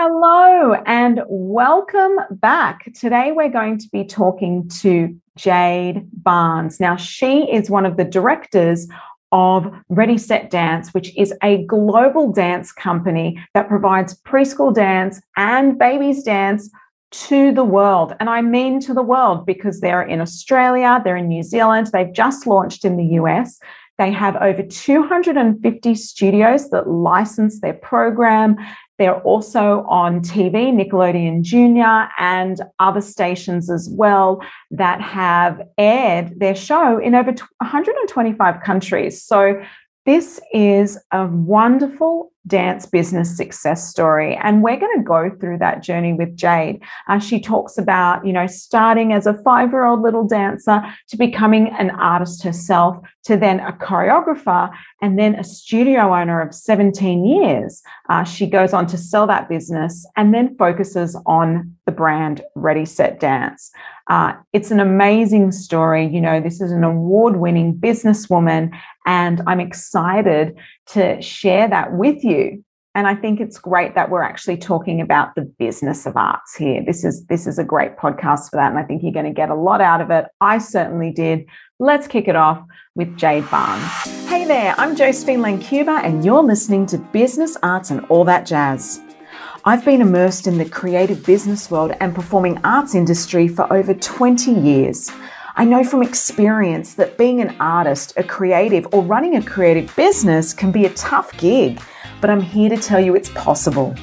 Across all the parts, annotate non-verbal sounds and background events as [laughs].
Hello and welcome back. Today we're going to be talking to Jade Barnes. Now, she is one of the directors of Ready Set Dance, which is a global dance company that provides preschool dance and babies dance to the world. And I mean to the world because they're in Australia, they're in New Zealand, they've just launched in the US. They have over 250 studios that license their program. They're also on TV, Nickelodeon Junior, and other stations as well that have aired their show in over 125 countries. So, this is a wonderful dance business success story. And we're going to go through that journey with Jade. Uh, she talks about, you know, starting as a five year old little dancer to becoming an artist herself, to then a choreographer, and then a studio owner of 17 years. Uh, she goes on to sell that business and then focuses on the brand Ready Set Dance. Uh, it's an amazing story. You know, this is an award winning businesswoman, and I'm excited to share that with you. And I think it's great that we're actually talking about the business of arts here. This is this is a great podcast for that, and I think you're going to get a lot out of it. I certainly did. Let's kick it off with Jade Barnes. Hey there, I'm Josephine Lancuba, and you're listening to Business, Arts, and All That Jazz. I've been immersed in the creative business world and performing arts industry for over 20 years. I know from experience that being an artist, a creative, or running a creative business can be a tough gig, but I'm here to tell you it's possible.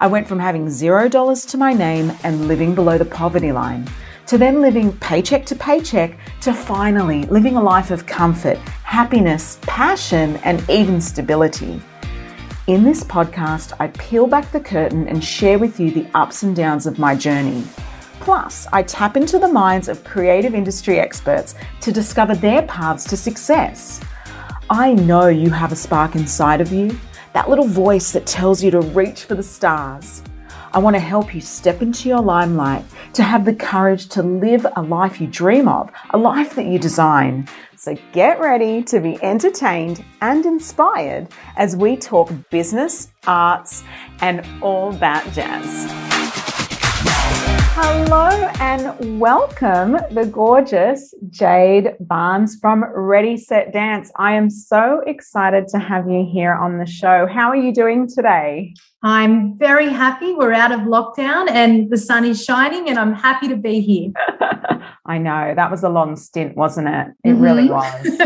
I went from having zero dollars to my name and living below the poverty line to then living paycheck to paycheck to finally living a life of comfort, happiness, passion, and even stability. In this podcast, I peel back the curtain and share with you the ups and downs of my journey. Plus, I tap into the minds of creative industry experts to discover their paths to success. I know you have a spark inside of you, that little voice that tells you to reach for the stars. I want to help you step into your limelight, to have the courage to live a life you dream of, a life that you design. So get ready to be entertained and inspired as we talk business, arts, and all that jazz. Hello and welcome, the gorgeous Jade Barnes from Ready Set Dance. I am so excited to have you here on the show. How are you doing today? I'm very happy. We're out of lockdown and the sun is shining, and I'm happy to be here. [laughs] I know that was a long stint, wasn't it? It mm-hmm. really was. [laughs]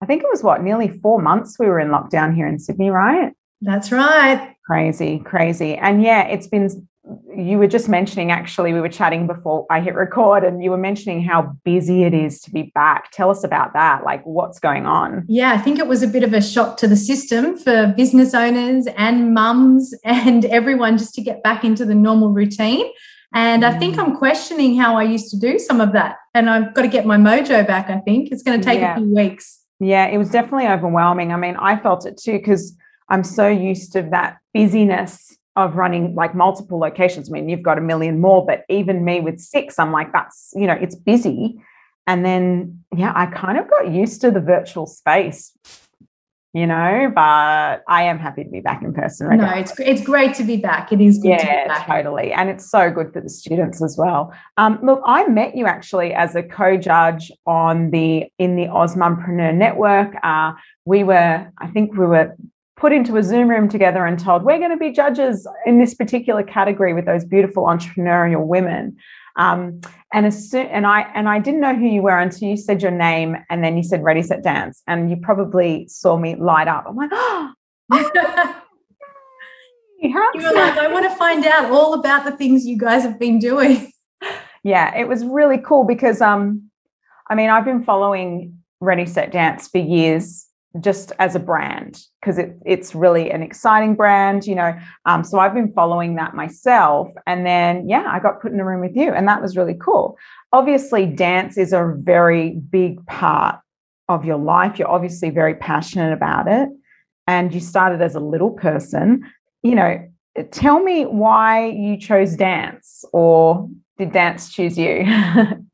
I think it was what, nearly four months we were in lockdown here in Sydney, right? That's right. Crazy, crazy. And yeah, it's been you were just mentioning actually we were chatting before i hit record and you were mentioning how busy it is to be back. Tell us about that. Like what's going on? Yeah i think it was a bit of a shock to the system for business owners and mums [laughs] and everyone just to get back into the normal routine. And i think mm. i'm questioning how i used to do some of that. And i've got to get my mojo back i think. It's going to take yeah. a few weeks. Yeah it was definitely overwhelming. I mean i felt it too because i'm so used to that busyness of running like multiple locations. I mean, you've got a million more, but even me with six, I'm like, that's, you know, it's busy. And then, yeah, I kind of got used to the virtual space, you know, but I am happy to be back in person. Right no, it's, it's great to be back. It is good yeah, totally. And it's so good for the students as well. Um, look, I met you actually as a co-judge on the, in the AusMumpreneur Network. Uh, we were, I think we were put into a Zoom room together and told, we're going to be judges in this particular category with those beautiful entrepreneurial women. Um, and as soon, and I and I didn't know who you were until you said your name, and then you said "Ready, Set, Dance," and you probably saw me light up. I'm like, oh, [laughs] you were like, I want to find out all about the things you guys have been doing. [laughs] Yeah, it was really cool because um, I mean, I've been following Ready, Set, Dance for years just as a brand because it, it's really an exciting brand you know um, so i've been following that myself and then yeah i got put in a room with you and that was really cool. Obviously dance is a very big part of your life. You're obviously very passionate about it and you started as a little person. You know tell me why you chose dance or did dance choose you [laughs]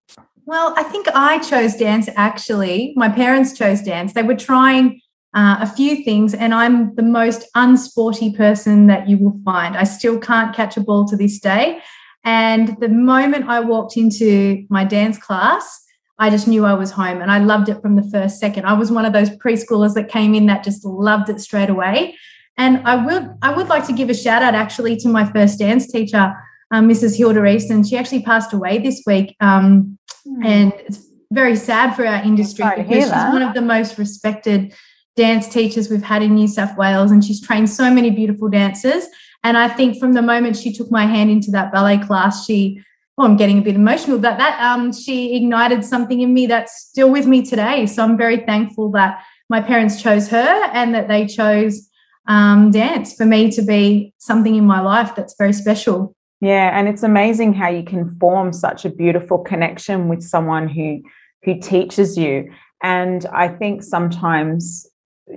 Well, I think I chose dance actually. My parents chose dance. They were trying uh, a few things, and I'm the most unsporty person that you will find. I still can't catch a ball to this day. And the moment I walked into my dance class, I just knew I was home and I loved it from the first second. I was one of those preschoolers that came in that just loved it straight away. And I would I would like to give a shout out actually to my first dance teacher, um, Mrs. Hilda Easton. She actually passed away this week, um, mm. and it's very sad for our industry because she's one of the most respected dance teachers we've had in New South Wales, and she's trained so many beautiful dancers. And I think from the moment she took my hand into that ballet class, she well, I'm getting a bit emotional, but that um, she ignited something in me that's still with me today. So I'm very thankful that my parents chose her and that they chose um, dance for me to be something in my life that's very special. Yeah, and it's amazing how you can form such a beautiful connection with someone who who teaches you. And I think sometimes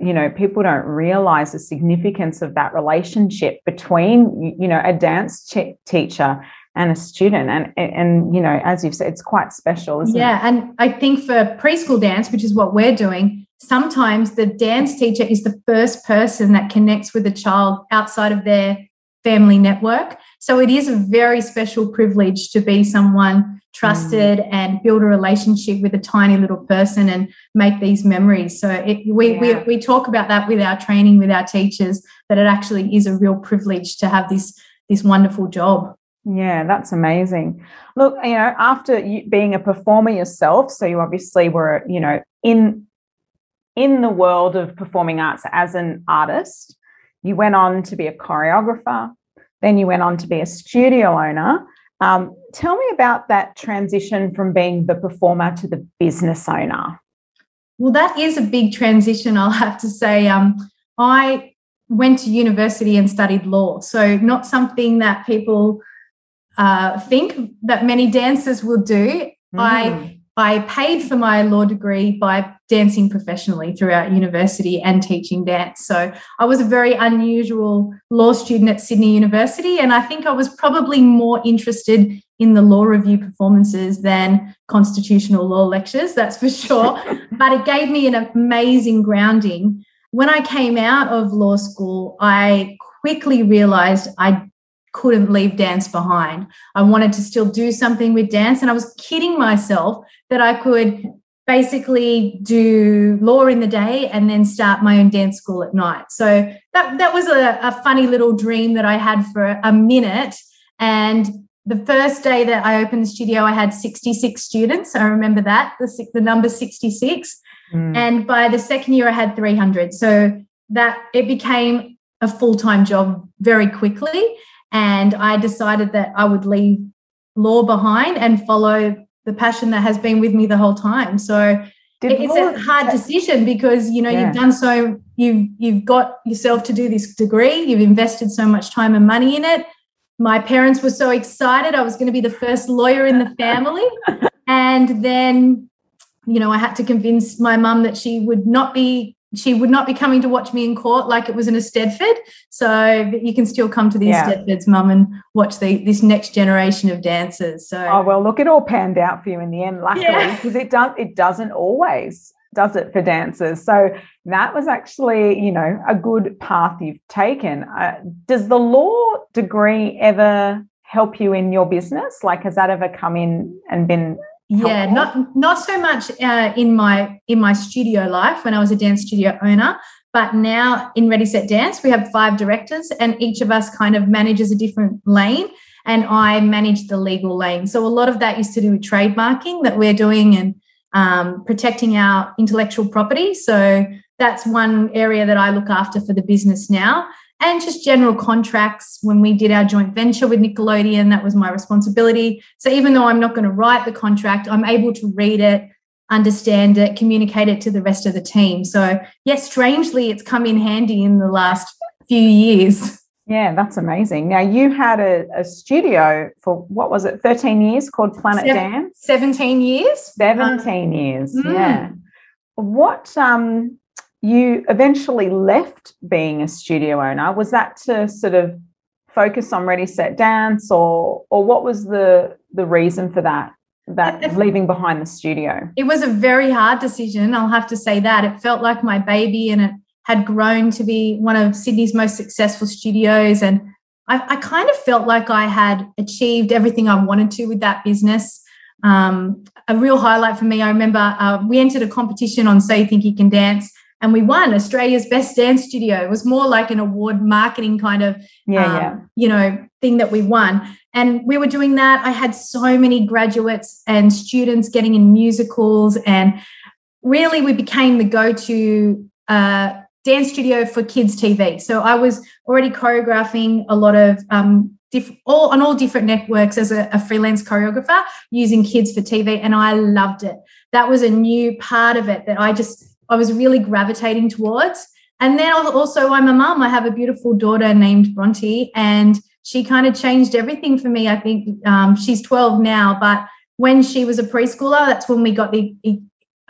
you know people don't realize the significance of that relationship between you know a dance ch- teacher and a student and and you know as you've said it's quite special yeah it? and i think for preschool dance which is what we're doing sometimes the dance teacher is the first person that connects with a child outside of their family network so it is a very special privilege to be someone trusted mm. and build a relationship with a tiny little person and make these memories so it, we, yeah. we we talk about that with our training with our teachers that it actually is a real privilege to have this this wonderful job yeah, that's amazing. Look, you know, after you being a performer yourself, so you obviously were, you know, in in the world of performing arts as an artist, you went on to be a choreographer, then you went on to be a studio owner. Um, tell me about that transition from being the performer to the business owner. Well, that is a big transition, I'll have to say. Um, I went to university and studied law, so not something that people uh, think that many dancers will do. Mm. I I paid for my law degree by dancing professionally throughout university and teaching dance. So I was a very unusual law student at Sydney University, and I think I was probably more interested in the law review performances than constitutional law lectures, that's for sure. [laughs] but it gave me an amazing grounding. When I came out of law school, I quickly realized I couldn't leave dance behind. I wanted to still do something with dance. And I was kidding myself that I could basically do law in the day and then start my own dance school at night. So that, that was a, a funny little dream that I had for a minute. And the first day that I opened the studio, I had 66 students. I remember that, the, the number 66. Mm. And by the second year, I had 300. So that it became a full time job very quickly. And I decided that I would leave law behind and follow the passion that has been with me the whole time. So Did it's law, a hard decision because you know yeah. you've done so you've you've got yourself to do this degree, you've invested so much time and money in it. My parents were so excited. I was going to be the first lawyer in the family. [laughs] and then you know, I had to convince my mum that she would not be she would not be coming to watch me in court like it was in Eisteddfod. So you can still come to the yeah. Eisteddfods, mum, and watch the this next generation of dancers. So oh well, look, it all panned out for you in the end, luckily, because yeah. it does it doesn't always does it for dancers. So that was actually, you know, a good path you've taken. Uh, does the law degree ever help you in your business? Like, has that ever come in and been yeah not not so much uh, in my in my studio life when i was a dance studio owner but now in ready set dance we have five directors and each of us kind of manages a different lane and i manage the legal lane. So a lot of that is to do with trademarking that we're doing and um, protecting our intellectual property. So that's one area that i look after for the business now and just general contracts. When we did our joint venture with Nickelodeon, that was my responsibility. So even though I'm not going to write the contract, I'm able to read it, understand it, communicate it to the rest of the team. So, yes, strangely, it's come in handy in the last few years. Yeah, that's amazing. Now, you had a, a studio for what was it, 13 years called Planet Seven, Dance? 17 years. 17 years, mm. yeah. What um you eventually left being a studio owner. Was that to sort of focus on Ready Set Dance, or or what was the the reason for that? That leaving behind the studio. It was a very hard decision. I'll have to say that it felt like my baby, and it had grown to be one of Sydney's most successful studios. And I, I kind of felt like I had achieved everything I wanted to with that business. Um, a real highlight for me, I remember uh, we entered a competition on So You Think You Can Dance and we won Australia's best dance studio. It was more like an award marketing kind of, yeah, um, yeah. you know, thing that we won. And we were doing that. I had so many graduates and students getting in musicals, and really we became the go-to uh, dance studio for kids TV. So I was already choreographing a lot of um, diff- all on all different networks as a, a freelance choreographer using kids for TV, and I loved it. That was a new part of it that I just I was really gravitating towards. And then also, I'm a mum. I have a beautiful daughter named Bronte, and she kind of changed everything for me. I think um, she's 12 now, but when she was a preschooler, that's when we got the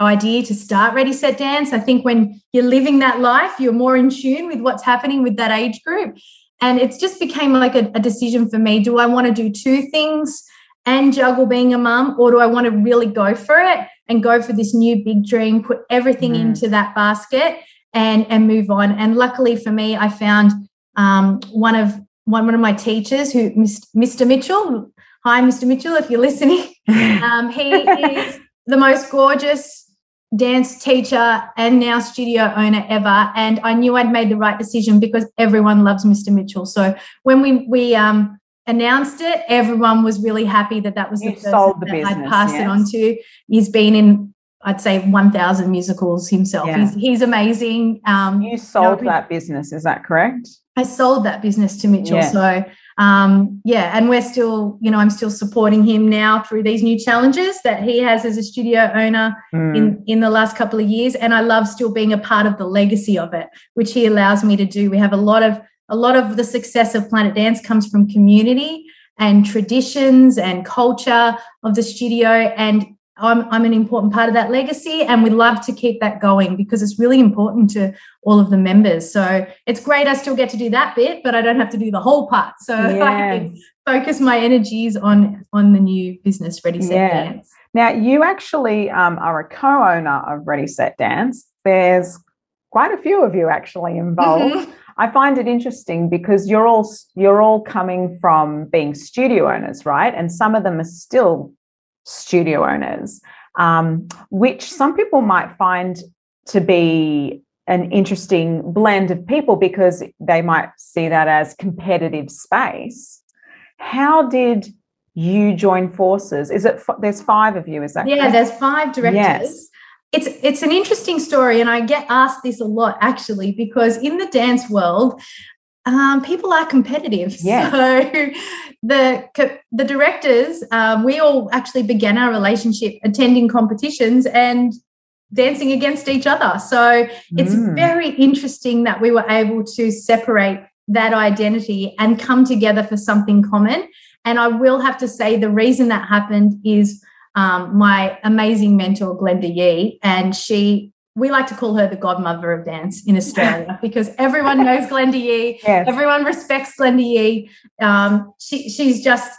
idea to start Ready Set Dance. I think when you're living that life, you're more in tune with what's happening with that age group. And it's just became like a, a decision for me. Do I want to do two things and juggle being a mum, or do I want to really go for it? And go for this new big dream, put everything mm. into that basket and and move on. And luckily for me, I found um, one of one, one of my teachers who Mr. Mitchell. Hi, Mr. Mitchell, if you're listening. [laughs] Um, he is the most gorgeous dance teacher and now studio owner ever. And I knew I'd made the right decision because everyone loves Mr. Mitchell. So when we we um, announced it, everyone was really happy that that was you the person the that business, I passed yes. it on to. He's been in, I'd say, 1,000 musicals himself. Yeah. He's, he's amazing. Um, You sold know, that business, is that correct? I sold that business to Mitchell. Yeah. So, um, yeah, and we're still, you know, I'm still supporting him now through these new challenges that he has as a studio owner Mm. in in the last couple of years and i love still being a part of the legacy of it which he allows me to do we have a lot of a lot of the success of planet dance comes from community and traditions and culture of the studio and I'm, I'm an important part of that legacy and we love to keep that going because it's really important to all of the members so it's great i still get to do that bit but i don't have to do the whole part so [laughs] i can focus my energies on on the new business ready set dance Now, you actually um, are a co owner of Ready Set Dance. There's quite a few of you actually involved. Mhm. I find it interesting because you're all you're all coming from being studio owners, right? And some of them are still studio owners, um, which some people might find to be an interesting blend of people because they might see that as competitive space. How did you join forces? Is it there's five of you? Is that yeah correct? there's five directors Yes. It's it's an interesting story and i get asked this a lot actually because in the dance world um, people are competitive [laughs] Yeah. so the the directors um, we all actually began our relationship attending competitions and dancing against each other so it's Mm. very interesting that we were able to separate that identity and come together for something common and i will have to say the reason that happened is um, my amazing mentor glenda yee and she we like to call her the godmother of dance in australia [laughs] because everyone knows glenda yee Yes. everyone respects glenda yee. Um, she, she's just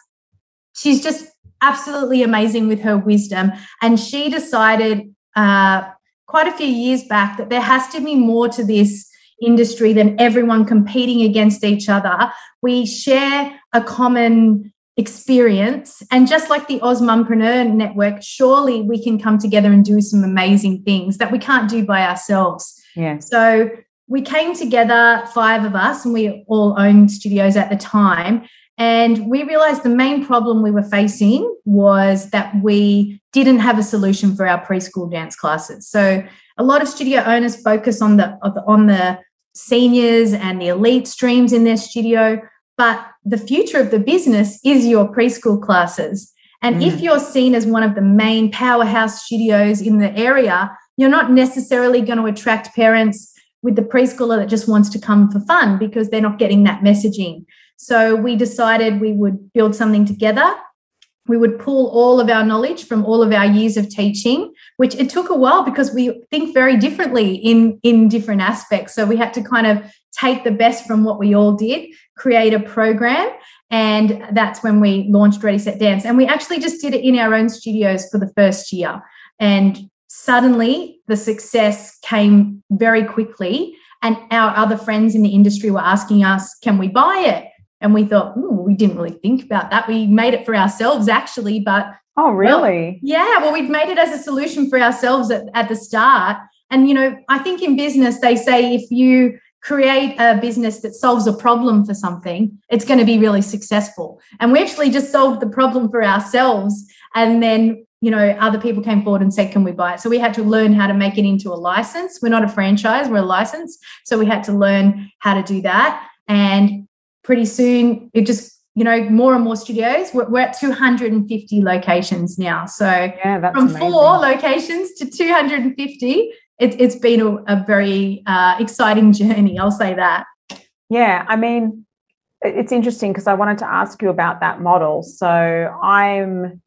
she's just absolutely amazing with her wisdom. And she decided uh, quite a few years back that there has to be more to this industry than everyone competing against each other. We share a common experience and just like the AusMumpreneur network surely we can come together and do some amazing things that we can't do by ourselves yes. so we came together, five of us, and we all owned studios at the time. And we realized the main problem we were facing was that we didn't have a solution for our preschool dance classes. So a lot of studio owners focus on the on the seniors and the elite streams in their studio, but the future of the business is your preschool classes. And if Mm. you're seen as one of the main powerhouse studios in the area, you're not necessarily going to attract parents with the preschooler that just wants to come for fun because they're not getting that messaging. So we decided we would build something together. We would pull all of our knowledge from all of our years of teaching, which it took a while because we think very differently in, in different aspects. So we had to kind of take the best from what we all did, create a program. And that's when we launched Ready Set Dance. And we actually just did it in our own studios for the first year. And suddenly the success came very quickly and our other friends in the industry were asking us, can we buy it? And we thought, we didn't really think about that. We made it for ourselves actually, but oh, really? Well, yeah. Well, we've made it as a solution for ourselves at, at the start. And, you know, I think in business, they say if you create a business that solves a problem for something, it's going to be really successful. And we actually just solved the problem for ourselves. And then, you know, other people came forward and said, Can we buy it? So we had to learn how to make it into a license. We're not a franchise, we're a license. So we had to learn how to do that. And pretty soon it just you know more and more studios we're, we're at 250 locations now so yeah, from amazing. four locations to 250 it, it's been a, a very uh, exciting journey i'll say that. Yeah i mean it's interesting because i wanted to ask you about that model. So i'm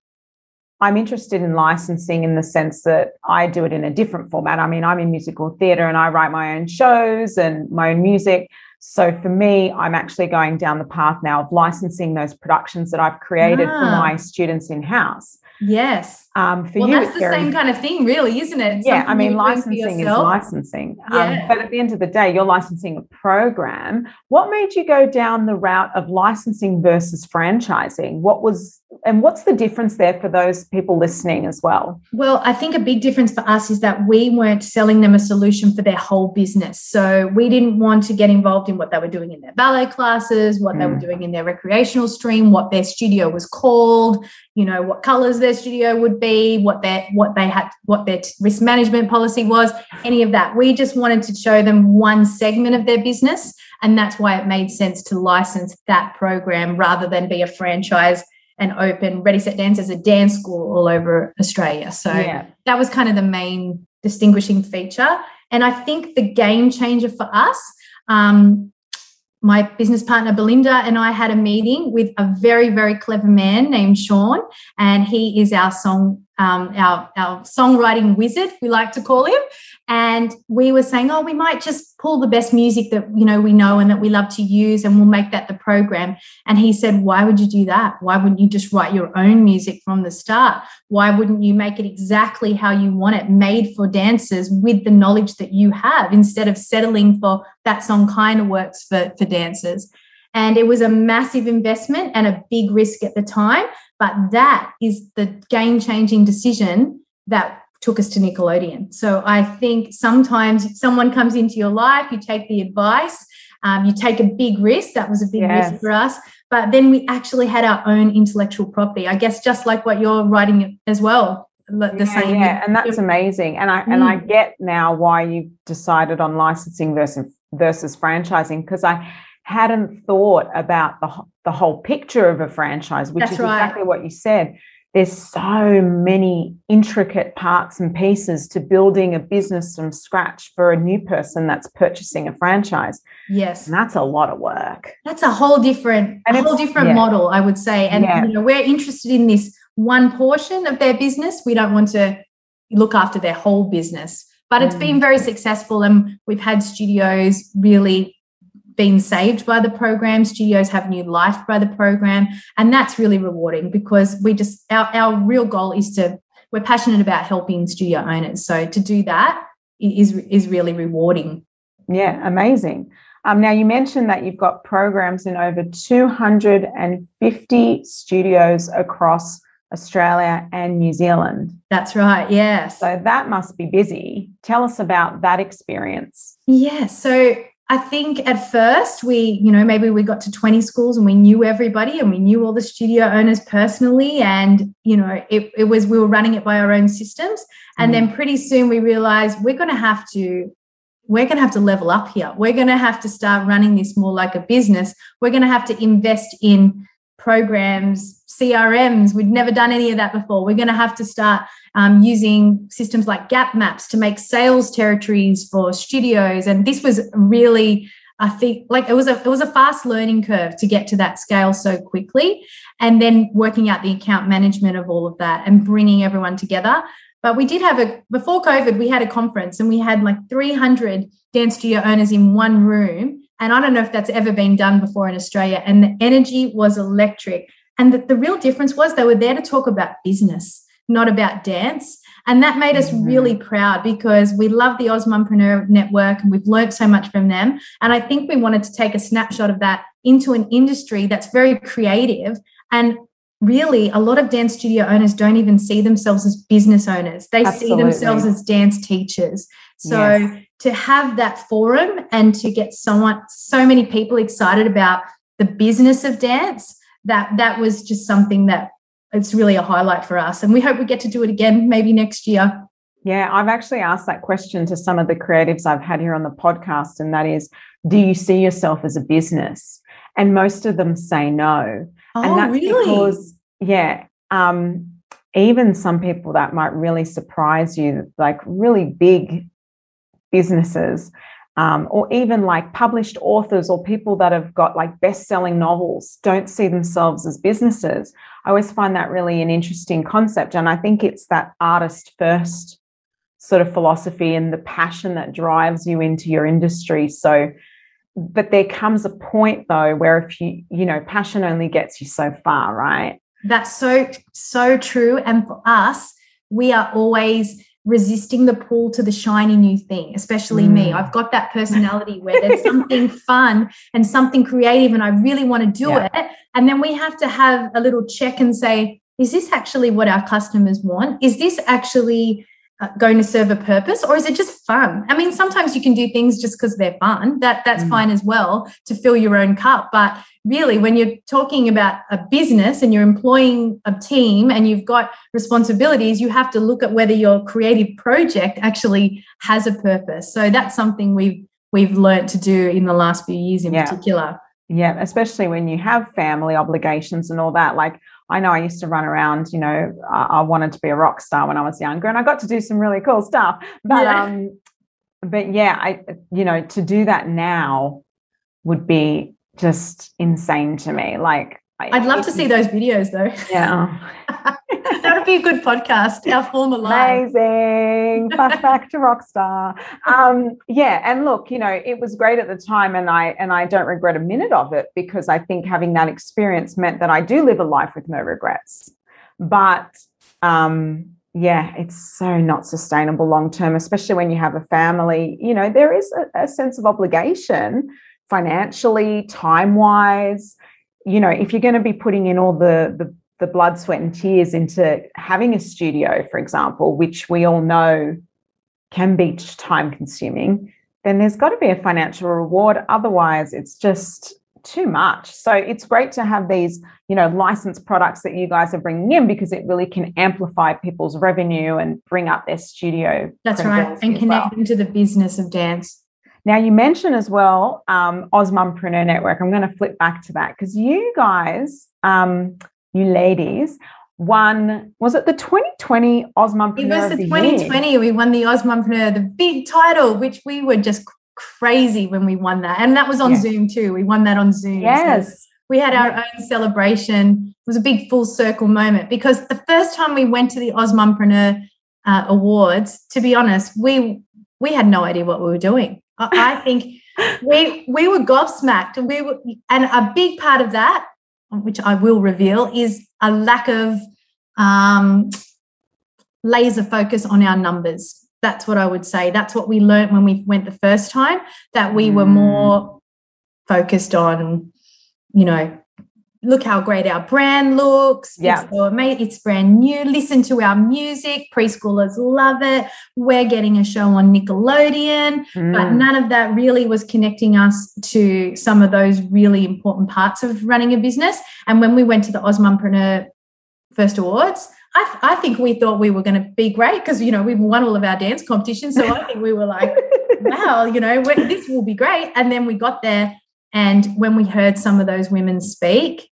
i'm interested in licensing in the sense that i do it in a different format. I mean i'm in musical theatre and i write my own shows and my own music so for me, I'm actually going down the path now of licensing those productions that I've created ah. for my students in house. Yes. Um, for well, you, that's the very, same kind of thing, really, isn't it? yeah, I mean, licensing is licensing. Yeah. Um, but at the end of the day, you're licensing a program. What made you go down the route of licensing versus franchising? What was, and what's the difference there for those people listening as well? Well, I think a big difference for us is that we weren't selling them a solution for their whole business. So we didn't want to get involved in what they were doing in their ballet classes, what mm. they were mm. doing in their recreational stream, what their studio was called, you know, what colors their studio would be be, what their what they had, what their risk management policy was, any of that. We just wanted to show them one segment of their business, and that's why it made sense to license that program rather than be a franchise and open Ready Set Dance as a dance school all over Australia. So yeah. that was kind of the main distinguishing feature. And I think the game changer for us um, my business partner Belinda and I had a meeting with a very, very clever man named Sean, and he is our song, um, our, our songwriting wizard, we like to call him. And we were saying, oh, we might just pull the best music that you know we know and that we love to use, and we'll make that the program. And he said, why would you do that? Why wouldn't you just write your own music from the start? Why wouldn't you make it exactly how you want it, made for dancers with the knowledge that you have, instead of settling for that song kind of works for, for dancers? And it was a massive investment and a big risk at the time. But that is the game changing decision that took us to Nickelodeon. So I think sometimes someone comes into your life, you take the advice, um, you take a big risk. That was a big yes. risk for us. But then we actually had our own intellectual property. I guess just like what you're writing as well. The yeah, same. Yeah, and that's amazing. And I mm. and I mm. get now why you've decided on licensing versus versus franchising because I hadn't thought about the the whole picture of a franchise, which that's is right. exactly what you said there's so many intricate parts and pieces to building a business from scratch for a new person that's purchasing a franchise. Yes. And that's a lot of work. That's a whole different, and a whole different yeah. model, I would say. And yeah. you know, we're interested in this one portion of their business. We don't want to look after their whole business. But it's been mm. very successful and we've had studios really been saved by the program. Studios have new life by the program. And that's really rewarding because we just, our, our real goal is to, we're passionate about helping studio owners. So to do that is, is really rewarding. Yeah, amazing. Um, now, you mentioned that you've got programs in over 250 studios across Australia and New Zealand. That's right, yes. So that must be busy. Tell us about that experience. Yeah, so I think at first we, you know, maybe we got to 20 schools and we knew everybody and we knew all the studio owners personally. And, you know, it, it was, we were running it by our own systems. And mm. then pretty soon we realized we're going to have to, we're going to have to level up here. We're going to have to start running this more like a business. We're going to have to invest in programs, CRMs. We'd never done any of that before. We're going to have to start um, using systems like GapMaps to make sales territories for studios. And this was really, I think, like it was a it was a fast learning curve to get to that scale so quickly, and then working out the account management of all of that and bringing everyone together. But we did have a before COVID, we had a conference and we had like 300 dance studio owners in one room. And I don't know if that's ever been done before in Australia. And the energy was electric. And the, the real difference was they were there to talk about business not about dance. And that made us mm-hmm. really proud because we love the AusMumpreneur Network and we've learned so much from them. And I think we wanted to take a snapshot of that into an industry that's very creative and really a lot of dance studio owners don't even see themselves as business owners they Absolutely. see themselves as dance teachers so yes. to have that forum and to get someone so many people excited about the business of dance that that was just something that it's really a highlight for us and we hope we get to do it again maybe next year. Yeah i've actually asked that question to some of the creatives i've had here on the podcast and that is do you see yourself as a business? And most of them say no. Oh, and that's really? because yeah um, even some people that might really surprise you like really big businesses um, or even like published authors or people that have got like best-selling novels don't see themselves as businesses. I always find that really an interesting concept and i think it's that artist first sort of philosophy and the passion that drives you into your industry. So but there comes a point though where if you you know passion only gets you so far right? That's so so true and for us we are always resisting the pull to the shiny new thing, especially mm. me. I've got that personality where there's something [laughs] fun and something creative, and I really want to do yeah. it. And then we have to have a little check and say, is this actually what our customers want? Is this actually uh, going to serve a purpose or is it just fun i mean sometimes you can do things just because they're fun that that's mm. fine as well to fill your own cup but really when you're talking about a business and you're employing a team and you've got responsibilities you have to look at whether your creative project actually has a purpose so that's something we've we've learned to do in the last few years in yeah. particular yeah especially when you have family obligations and all that like I know I used to run around, you know, I, I, wanted to be a rock star when I was younger and I got to do some really cool stuff. But yeah. um but yeah, I you know, to do that now would be just insane to me. Like I'd love to see those videos though. Yeah. [laughs] that would be a good podcast. Our former life. Amazing. Flashback to Rockstar. Um, yeah, and look, you know, it was great at the time, and I and I don't regret a minute of it because I think having that experience meant that I do live a life with no regrets. But um, yeah, it's so not sustainable long term, especially when you have a family. You know, there is a, a sense of obligation financially, time wise you know, if you're going to be putting in all the, the the blood, sweat, and tears into having a studio, for example, which we all know can be time consuming, then there's got to be a financial reward. Otherwise, it's just too much. So it's great to have these, you know, licensed products that you guys are bringing in because it really can amplify people's revenue and bring up their studio. That's right, and connect well. them to the business of dance. Now, you mentioned as well um, AusMumpreneur Network. I'm going to flip back to that because you guys, um, you ladies, won, was it the 2020 AusMumpreneur? It was the, the 2020. Year? We won the AusMumpreneur, the big title, which we were just crazy when we won that. And that was on yeah. Zoom too. We won that on Zoom. Yes. So we had our own celebration. It was a big full circle moment because the first time we went to the AusMumpreneur uh, Awards, to be honest, we we had no idea what we were doing. I think we we were gobsmacked, and we were, and a big part of that, which I will reveal, is a lack of um, laser focus on our numbers. That's what I would say. That's what we learned when we went the first time. That we were more focused on, you know, look how great our brand looks. Yeah. It's, so amazing. it's brand new. Listen to our music. Preschoolers love it. We're getting a show on Nickelodeon. Mm. But none of that really was connecting us to some of those really important parts of running a business. And when we went to the AusMumpreneur First Awards, I, I think we thought we were going to be great because, you know, we've won all of our dance competitions. So I think we were like, [laughs] wow, you know, this will be great. And then we got there and when we heard some of those women speak,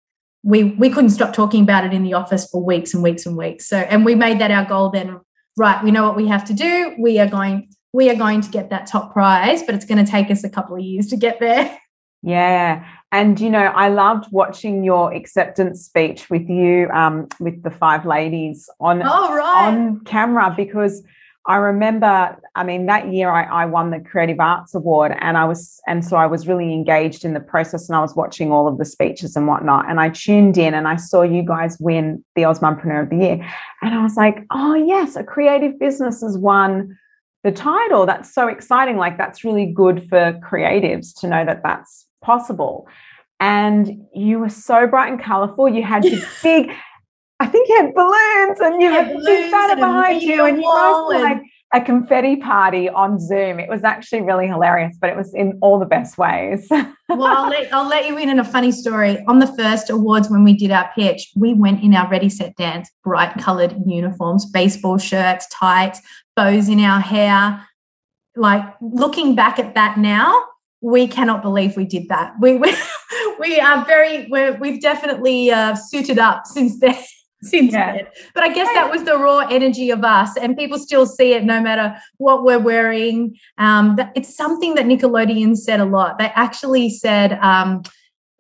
we we couldn't stop talking about it in the office for weeks and weeks and weeks. So and we made that our goal then, right, we know what we have to do. We are going we are going to get that top prize, but it's going to take us a couple of years to get there. [laughs] Yeah. And, you know, I loved watching your acceptance speech with you, um, with the five ladies on, oh, right. on camera because I remember, I mean, that year I, I, won the Creative Arts Award, and I was, and so I was really engaged in the process, and I was watching all of the speeches and whatnot. And I tuned in, and I saw you guys win the Auspreneur of the Year, and I was like, oh yes, a creative business has won the title. That's so exciting! Like that's really good for creatives to know that that's possible. And you were so bright and colorful. You had this [laughs] big I think you had balloons and you had banner behind you and you guys were like a confetti party on Zoom. It was actually really hilarious, but it was in all the best ways. [laughs] well, I'll let, I'll let you in on a funny story. On the first awards, when we did our pitch, we went in our Ready Set Dance bright colored uniforms, baseball shirts, tights, bows in our hair. Like looking back at that now, we cannot believe we did that. We [laughs] we, we are very we have definitely uh, suited up since then since yeah. then. But I guess that was the raw energy of us, and people still see it no matter what we're wearing. Um, it's something that Nickelodeon said a lot. They actually said um,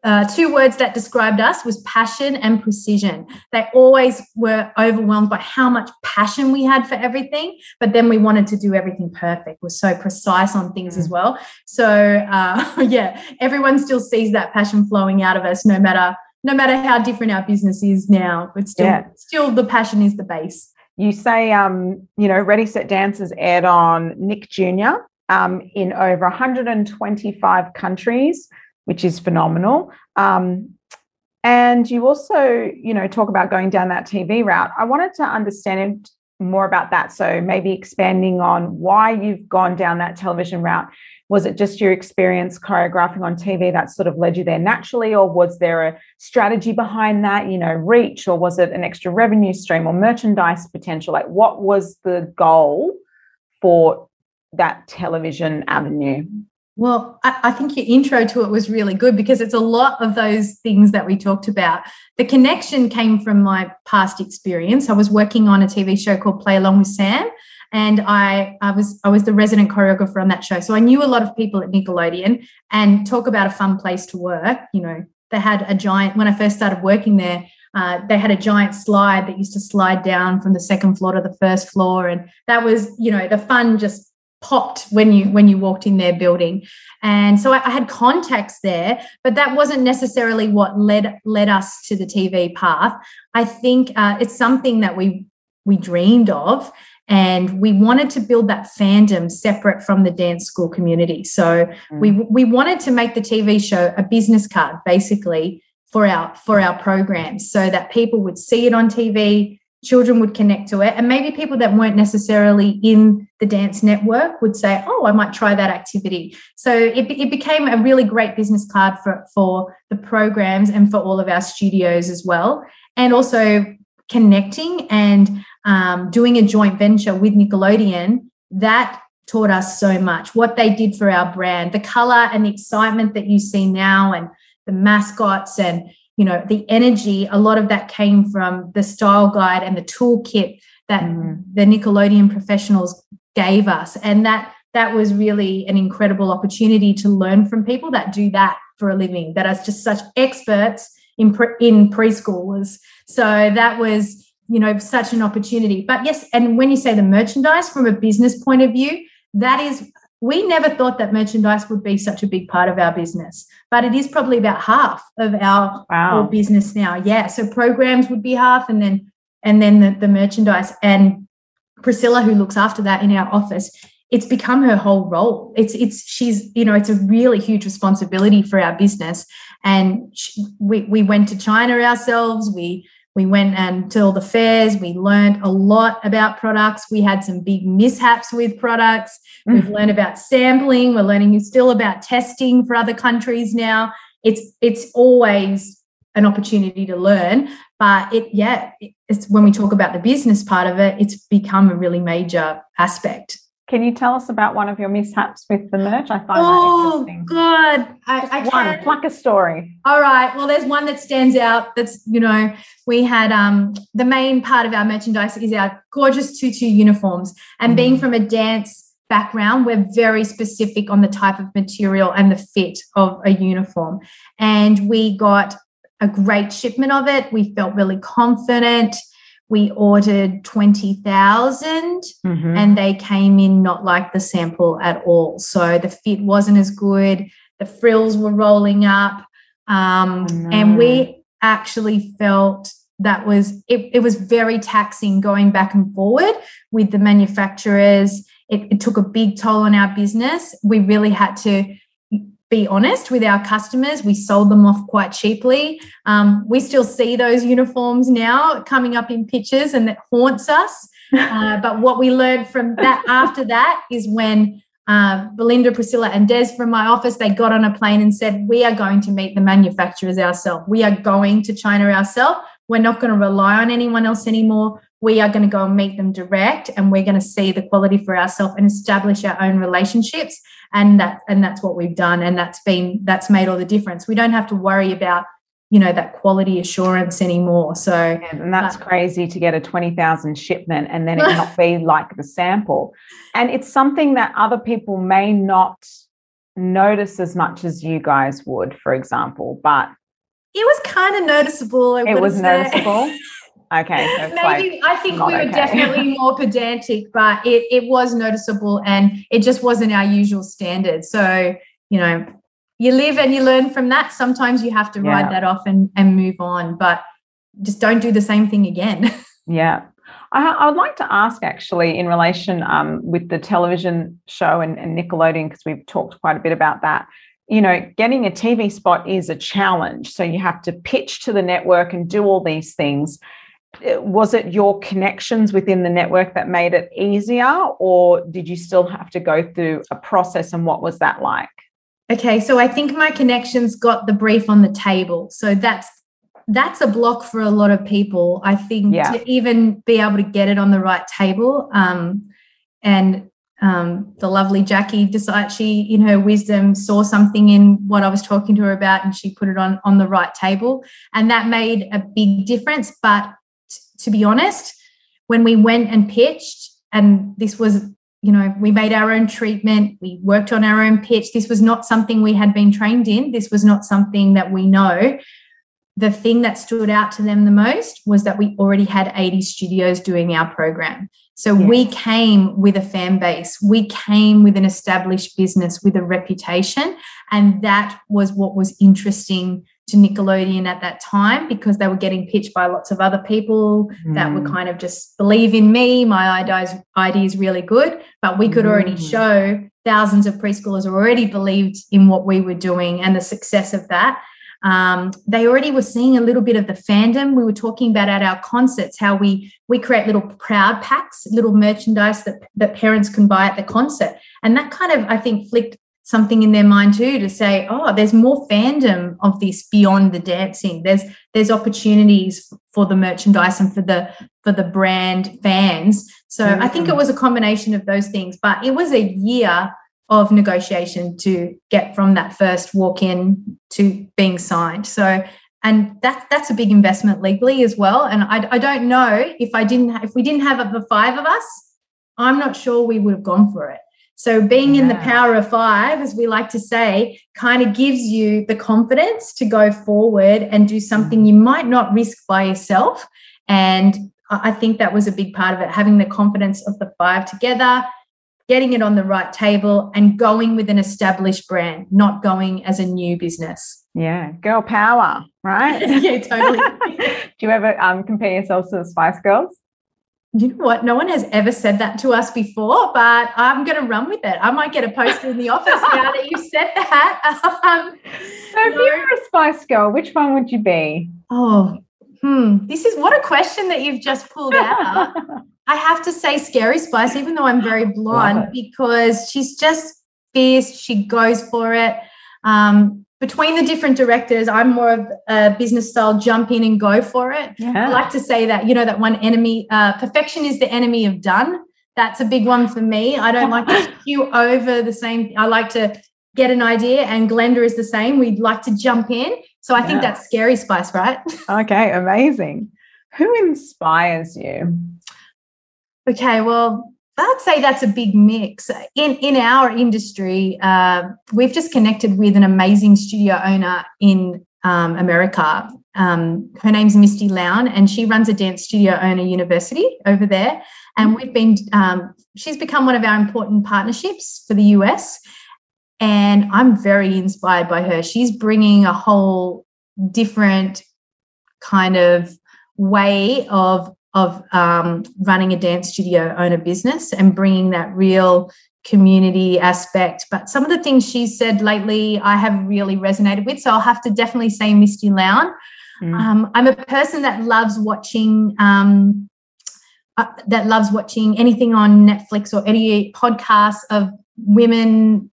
uh, two words that described us was passion and precision. They always were overwhelmed by how much passion we had for everything, but then we wanted to do everything perfect. We're so precise on things as mm. well. So uh, [laughs] yeah, everyone still sees that passion flowing out of us, no matter no matter how different our business is now, but still, yeah. still the passion is the base. You say, um, you know, Ready Set Dancers aired on Nick Jr. Um, in over 125 countries, which is phenomenal. Um, and you also, you know, talk about going down that TV route. I wanted to understand more about that. So maybe expanding on why you've gone down that television route was it just your experience choreographing on TV that sort of led you there naturally, or was there a strategy behind that, you know, reach, or was it an extra revenue stream or merchandise potential? Like, what was the goal for that television avenue? Well, I, I, think your intro to it was really good because it's a lot of those things that we talked about. The connection came from my past experience. I was working on a TV show called Play Along with Sam, and I, I was I was the resident choreographer on that show. So I knew a lot of people at Nickelodeon and talk about a fun place to work. You know, they had a giant when I first started working there. Uh, they had a giant slide that used to slide down from the second floor to the first floor, and that was you know the fun just popped when you when you walked in their building and so I, I, had contacts there but that wasn't necessarily what led led us to the tv path i think uh, it's something that we we dreamed of and we wanted to build that fandom separate from the dance school community. So mm. we we wanted to make the tv show a business card basically for our for our programs so that people would see it on tv children would connect to it and maybe people that weren't necessarily in the dance network would say oh i might try that activity. So it, it became a really great business card for for the programs and for all of our studios as well. And also connecting and um, doing a joint venture with Nickelodeon, that taught us so much. What they did for our brand, the color and the excitement that you see now, and the mascots and you know the energy. A lot of that came from the style guide and the toolkit that mm. the Nickelodeon professionals gave us, and that that was really an incredible opportunity to learn from people that do that for a living, that are just such experts in pre- in preschoolers. So that was you know such an opportunity but yes and when you say the merchandise from a business point of view that is we never thought that merchandise would be such a big part of our business but it is probably about half of our, wow. our business now yeah so programs would be half and then and then the, the merchandise and priscilla who looks after that in our office it's become her whole role it's it's she's you know it's a really huge responsibility for our business and she, we we went to china ourselves we we went and to all the fairs. We learned a lot about products. We had some big mishaps with products. Mm. We've learned about sampling. We're learning still about testing for other countries now. It's it's always an opportunity to learn, but it yeah, it's when we talk about the business part of it, it's become a really major aspect. Can you tell us about one of your mishaps with the merch? I find oh, that interesting. Oh, God. I, I one, can. pluck a story. All right. Well, there's one that stands out. That's, you know, we had um the main part of our merchandise is our gorgeous tutu uniforms. And mm. being from a dance background, we're very specific on the type of material and the fit of a uniform. And we got a great shipment of it. We felt really confident we ordered 20,000 Mhm. and they came in not like the sample at all. So the fit wasn't as good, the frills were rolling up. Um, Oh, no. And we actually felt that was it, it was very taxing going back and forward with the manufacturers. It, it took a big toll on our business. We really had to be honest with our customers. We sold them off quite cheaply. Um, we still see those uniforms now coming up in pictures, and that haunts us. [laughs] Uh, but what we learned from that after that is when uh, Belinda, Priscilla, and Des from my office they got on a plane and said, "We are going to meet the manufacturers ourselves. We are going to China ourselves. We're not going to rely on anyone else anymore. We are going to go and meet them direct, and we're going to see the quality for ourselves and establish our own relationships." And that and that's what we've done, and that's been that's made all the difference. We don't have to worry about you know that quality assurance anymore. So And that's uh, crazy to get a 20,000 shipment and then it [laughs] not be like the sample. And it's something that other people may not notice as much as you guys would, for example, but it was kind of noticeable. It was noticeable. [laughs] Okay. So Maybe like, I think we were okay. definitely [laughs] more pedantic, but it, it was noticeable and it just wasn't our usual standard. So, you know, you live and you learn from that. Sometimes you have to Yeah. ride that off and, and move on, but just don't do the same thing again. [laughs] yeah. I, I would like to ask actually in relation um, with the television show and, and Nickelodeon, because we've talked quite a bit about that. You know, getting a TV spot is a challenge. So you have to pitch to the network and do all these things. Was it your connections within the network that made it easier, or did you still have to go through a process? And what was that like? Okay, so I think my connections got the brief on the table. So that's that's a block for a lot of people. I think Yeah. to even be able to get it on the right table. Um, and um, the lovely Jackie decided she, in her wisdom, saw something in what I was talking to her about, and she put it on on the right table, and that made a big difference. But to be honest, when we went and pitched, and this was you know, we made our own treatment, we worked on our own pitch. This was not something we had been trained in. This was not something that we know. The thing that stood out to them the most was that we already had 80 studios doing our program. So we came with a fan base, we came with an established business with a reputation. And that was what was interesting to Nickelodeon at that time because they were getting pitched by lots of other people that would Mm. kind of just believe in me. My ideas idea is really good, but we could already Mm. show thousands of preschoolers already believed in what we were doing and the success of that. Um, they already were seeing a little bit of the fandom. We were talking about at our concerts how we we create little proud packs, little merchandise that that parents can buy at the concert, and that kind of I think flicked something in their mind too to say, oh, there's more fandom of this beyond the dancing. There's there's opportunities for the merchandise and for the for the brand fans. So I think it Mm. was a combination of those things, but it was a year of negotiation to get from that first walk in to being signed. So and that's that's a big investment legally as well. And I, I don't know if I didn't if we didn't have the five of us, I'm not sure we would have gone for it. So being in the power of five, as we like to say, kind of gives you the confidence to go forward and do something you might not risk by yourself. And I I think that was a big part of it, having the confidence of the five together, getting it on the right table, and going with an established brand, not going as a new business. Yeah, girl power, right? [laughs] yeah, totally. [laughs] Do you ever um, compare yourselves to the Spice Girls? You know what? No one has ever said that to us before, but I'm going to run with it. I might get a poster in the office now that you've said that. [laughs] Um, So if you were a Spice Girl, which one would you be? oh, hmm. This is what a question that you've just pulled out. [laughs] I have to say Scary Spice, even though I'm very blonde, because she's just fierce. She goes for it. Um, between the different directors, I'm more of a business style jump in and go for it. I like to say that, you know, that one enemy, uh, perfection is the enemy of done. That's a big one for me. I don't like to [laughs] skew over the same. I like to get an idea, and Glenda is the same. We'd like to jump in. So I think that's scary spice, right? [laughs] Okay, amazing. Who inspires you? Okay, well, I'd say that's a big mix. In in our industry, uh, we've just connected with an amazing studio owner in um, America. Um, her name's Misty Lown, and she runs a dance studio owner university over there. And we've been, um, she's become one of our important partnerships for the US. And I'm very inspired by her. She's bringing a whole different kind of way of of um, running a dance studio owner business and bringing that real community aspect. But some of the things she said lately, I have really resonated with. So I'll have to definitely say Misty Lown. Mm. Um, I'm a person that loves watching. Um, uh, that loves watching anything on Netflix or any podcasts of women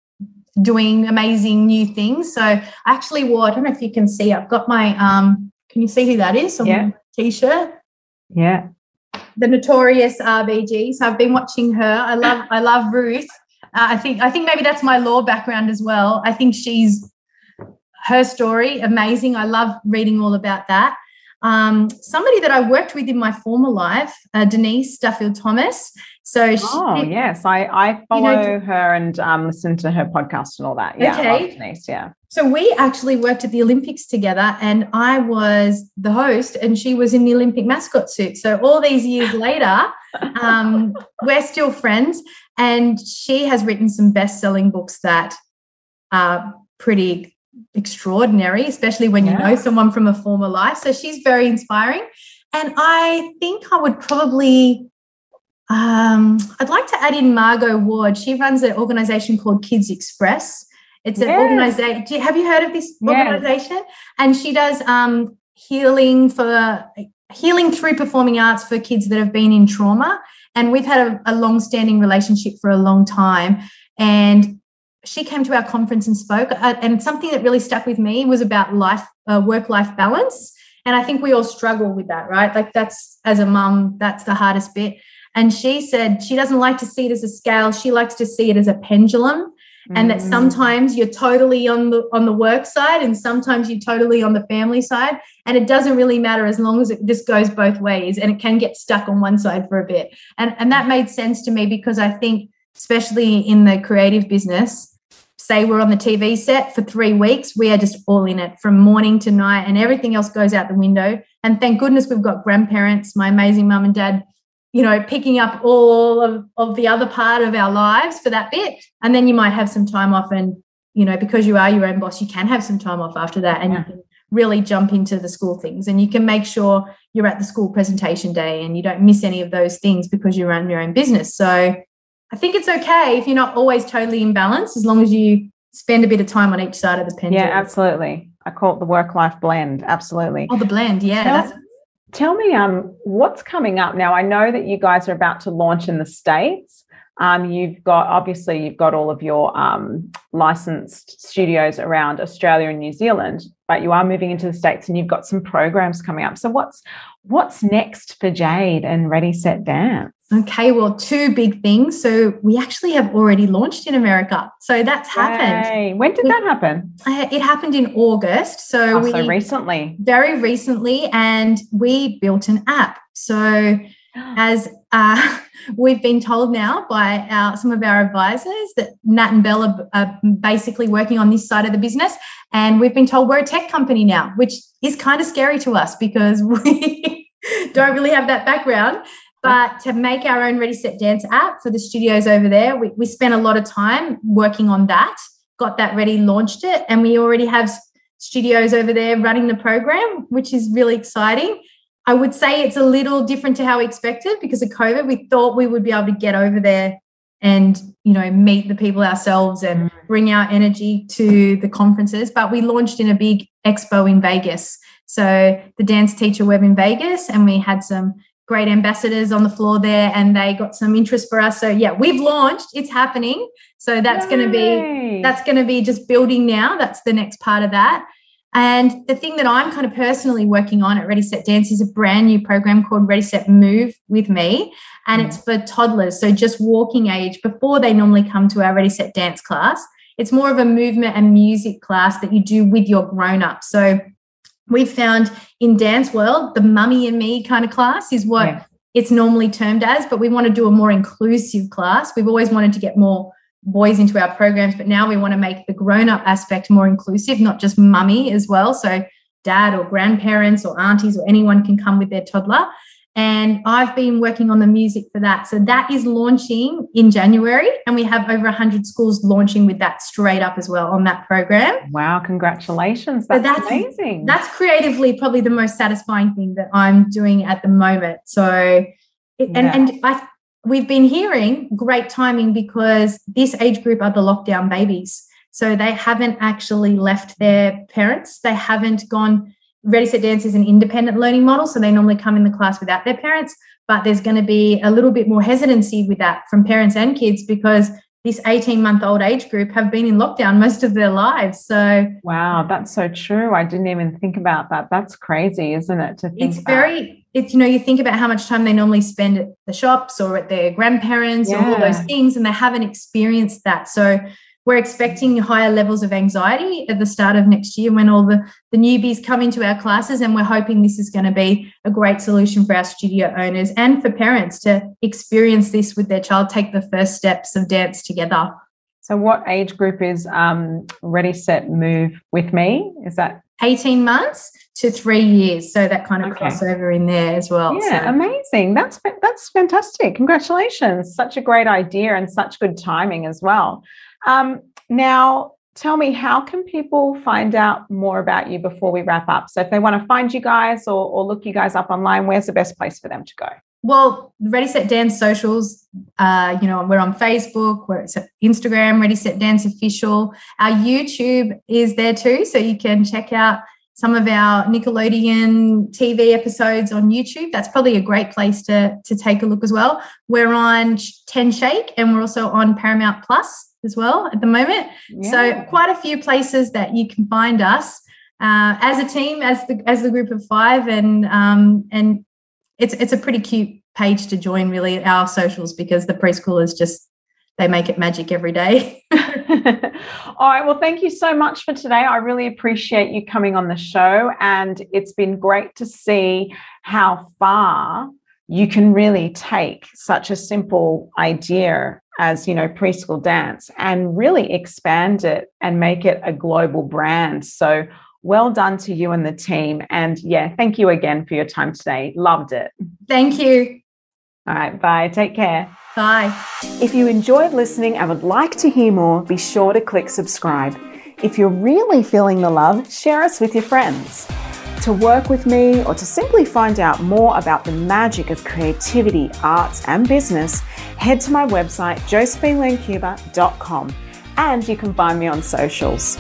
doing amazing new things. So I actually wore, I don't know if you can see, I've got my um, can you see who that is on yeah. t-shirt? Yeah. The notorious RBG. So I've been watching her. I love I love Ruth. Uh, I think I think maybe that's my law background as well. I think she's her story amazing. I love reading all about that. Um, somebody that I worked with in my former life, uh, Denise Duffield Thomas. So she, oh yes, I I follow you know, her and um, listen to her podcast and all that. Yeah, okay. Denise. Yeah. So we actually worked at the Olympics together, and I was the host, and she was in the Olympic mascot suit. So all these years [laughs] later, um, we're still friends, and she has written some best-selling books that are pretty extraordinary, especially when yeah. you know someone from a former life. So she's very inspiring. And I think I would probably, um, I'd like to add in Margot Ward. She runs an organization called Kids Xpress. It's an yes. organization. Have you heard of this organization? Yes. And she does um, healing for healing through performing arts for kids that have been in trauma. And we've had a, a long-standing relationship for a long time. And she came to our conference and spoke uh, and something that really stuck with me was about life uh, work life balance and i think we all struggle with that right like that's as a mum that's the hardest bit and she said she doesn't like to see it as a scale she likes to see it as a pendulum mm. and that mm. sometimes you're totally on the on the work side and sometimes you're totally on the family side and it doesn't really matter as long as it just goes both ways and it can get stuck on one side for a bit and and that made sense to me because i think especially in the creative business say we're on the TV set for three weeks, we are just all in it from morning to night, and everything else goes out the window. And thank goodness we've got grandparents, my amazing mum and dad, you know, picking up all of, of the other part of our lives for that bit. And then you might have some time off, and, you know, because you are your own boss, you can have some time off after that. And yeah. you can really jump into the school things and you can make sure you're at the school presentation day and you don't miss any of those things because you run your own business. So I think it's okay if you're not always totally in balance, as long as you spend a bit of time on each side of the pendulum. Yeah, absolutely. I call it the work-life blend. Absolutely. Oh, the blend. Yeah. Tell, tell me, um, what's coming up now? I know that you guys are about to launch in the states. Um, you've got obviously you've got all of your um, licensed studios around Australia and New Zealand, but you are moving into the states and you've got some programs coming up. So what's what's next for Jade and Ready Set Dance? Okay, well, two big things. So we actually have already launched in America. So that's happened. Yay. When did we, that happen? Uh, it happened in August. So, oh, we, so recently. Very recently. And we built an app. So as uh, [laughs] we've been told now by our, some of our advisors that Nat and Bell are, are basically working on this side of the business. And we've been told we're a tech company now, which is kind of scary to us because [laughs] we don't really have that background. But to make our own Ready Set Dance app for the studios over there, we, we spent a lot of time working on that, got that ready, launched it, and we already have studios over there running the program, which is really exciting. I would say it's a little different to how we expected because of COVID. We thought we would be able to get over there and you know meet the people ourselves and mm. bring our energy to the conferences but we launched in a big expo in Vegas. So the dance teacher web in Vegas and we had some great ambassadors on the floor there and they got some interest for us. So yeah we've launched. It's happening. So that's going to be that's going to be just building now. That's the next part of that and the thing that i'm kind of personally working on at ready set dance is a brand new program called ready set move with me. And it's for toddlers so just walking age before they normally come to our ready set dance class. It's more of a movement and music class that you do with your grown up so we've found in dance world the mummy and me kind of class is what yeah. it's normally termed as but we want to do a more inclusive class. We've always wanted to get more boys into our programs, but now we want to make the grown up aspect more inclusive, not just mummy as well. So, dad or grandparents or aunties or anyone can come with their toddler. And I've been working on the music for that. So that is launching in January. And we have over 100 schools launching with that straight up as well on that program. Wow, congratulations. That's, that's amazing. That's creatively probably the most satisfying thing that I'm doing at the moment. So, it, yeah. and, and I, we've been hearing great timing because this age group are the lockdown babies. So they haven't actually left their parents. They haven't gone Ready Set Dance is an independent learning model, so they normally come in the class without their parents. But there's going to be a little bit more hesitancy with that from parents and kids because this 18 month old age group have been in lockdown most of their lives. So, wow, that's so true. I didn't even think about that. That's crazy, isn't it? To think it's very, it's, you know, you think about how much time they normally spend at the shops or at their grandparents yeah. or all those things, and they haven't experienced that. So, we're expecting higher levels of anxiety at the start of next year when all the, the newbies come into our classes. And we're hoping this is going to be a great solution for our studio owners and for parents to experience this with their child, take the first steps of dance together. So, what age group is um, Ready, Set, Move with me? Is that 18 months to three years? So, that kind of okay. crossover in there as well. Yeah, so. amazing. That's, that's fantastic. Congratulations. Such a great idea and such good timing as well. Um, now, tell me, how can people find out more about you before we wrap up? So, if they want to find you guys or, or look you guys up online, where's the best place for them to go? Well, Ready Set Dance socials, uh, you know, we're on Facebook, we're at Instagram, Ready Set Dance Official. Our YouTube is there too, so you can check out some of our Nickelodeon TV episodes on YouTube. That's probably a great place to, to take a look as well. We're on 10 Shake and we're also on Paramount Plus as well at the moment. Yeah. So quite a few places that you can find us uh, as a team, as the as the group of five, and um, and it's it's a pretty cute page to join really our socials because the preschoolers just they make it magic every day. [laughs] [laughs] All right. Well, thank you so much for today. I really appreciate you coming on the show. And it's been great to see how far you can really take such a simple idea as you know preschool dance and really expand it and make it a global brand so well done to you and the team and yeah thank you again for your time today loved it thank you all right bye. Take care. Bye. If you enjoyed listening and would like to hear more be sure to click subscribe. If you're really feeling the love share us with your friends. To work with me, or to simply find out more about the magic of creativity, arts, and business, head to my website, josephinelencuba.com, and you can find me on socials.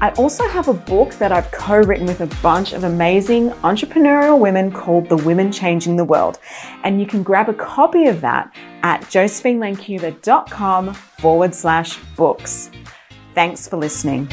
I also have a book that I've co written with a bunch of amazing entrepreneurial women called The Women Changing the World. And you can grab a copy of that at josephinelencuba.com forward slash books. Thanks for listening.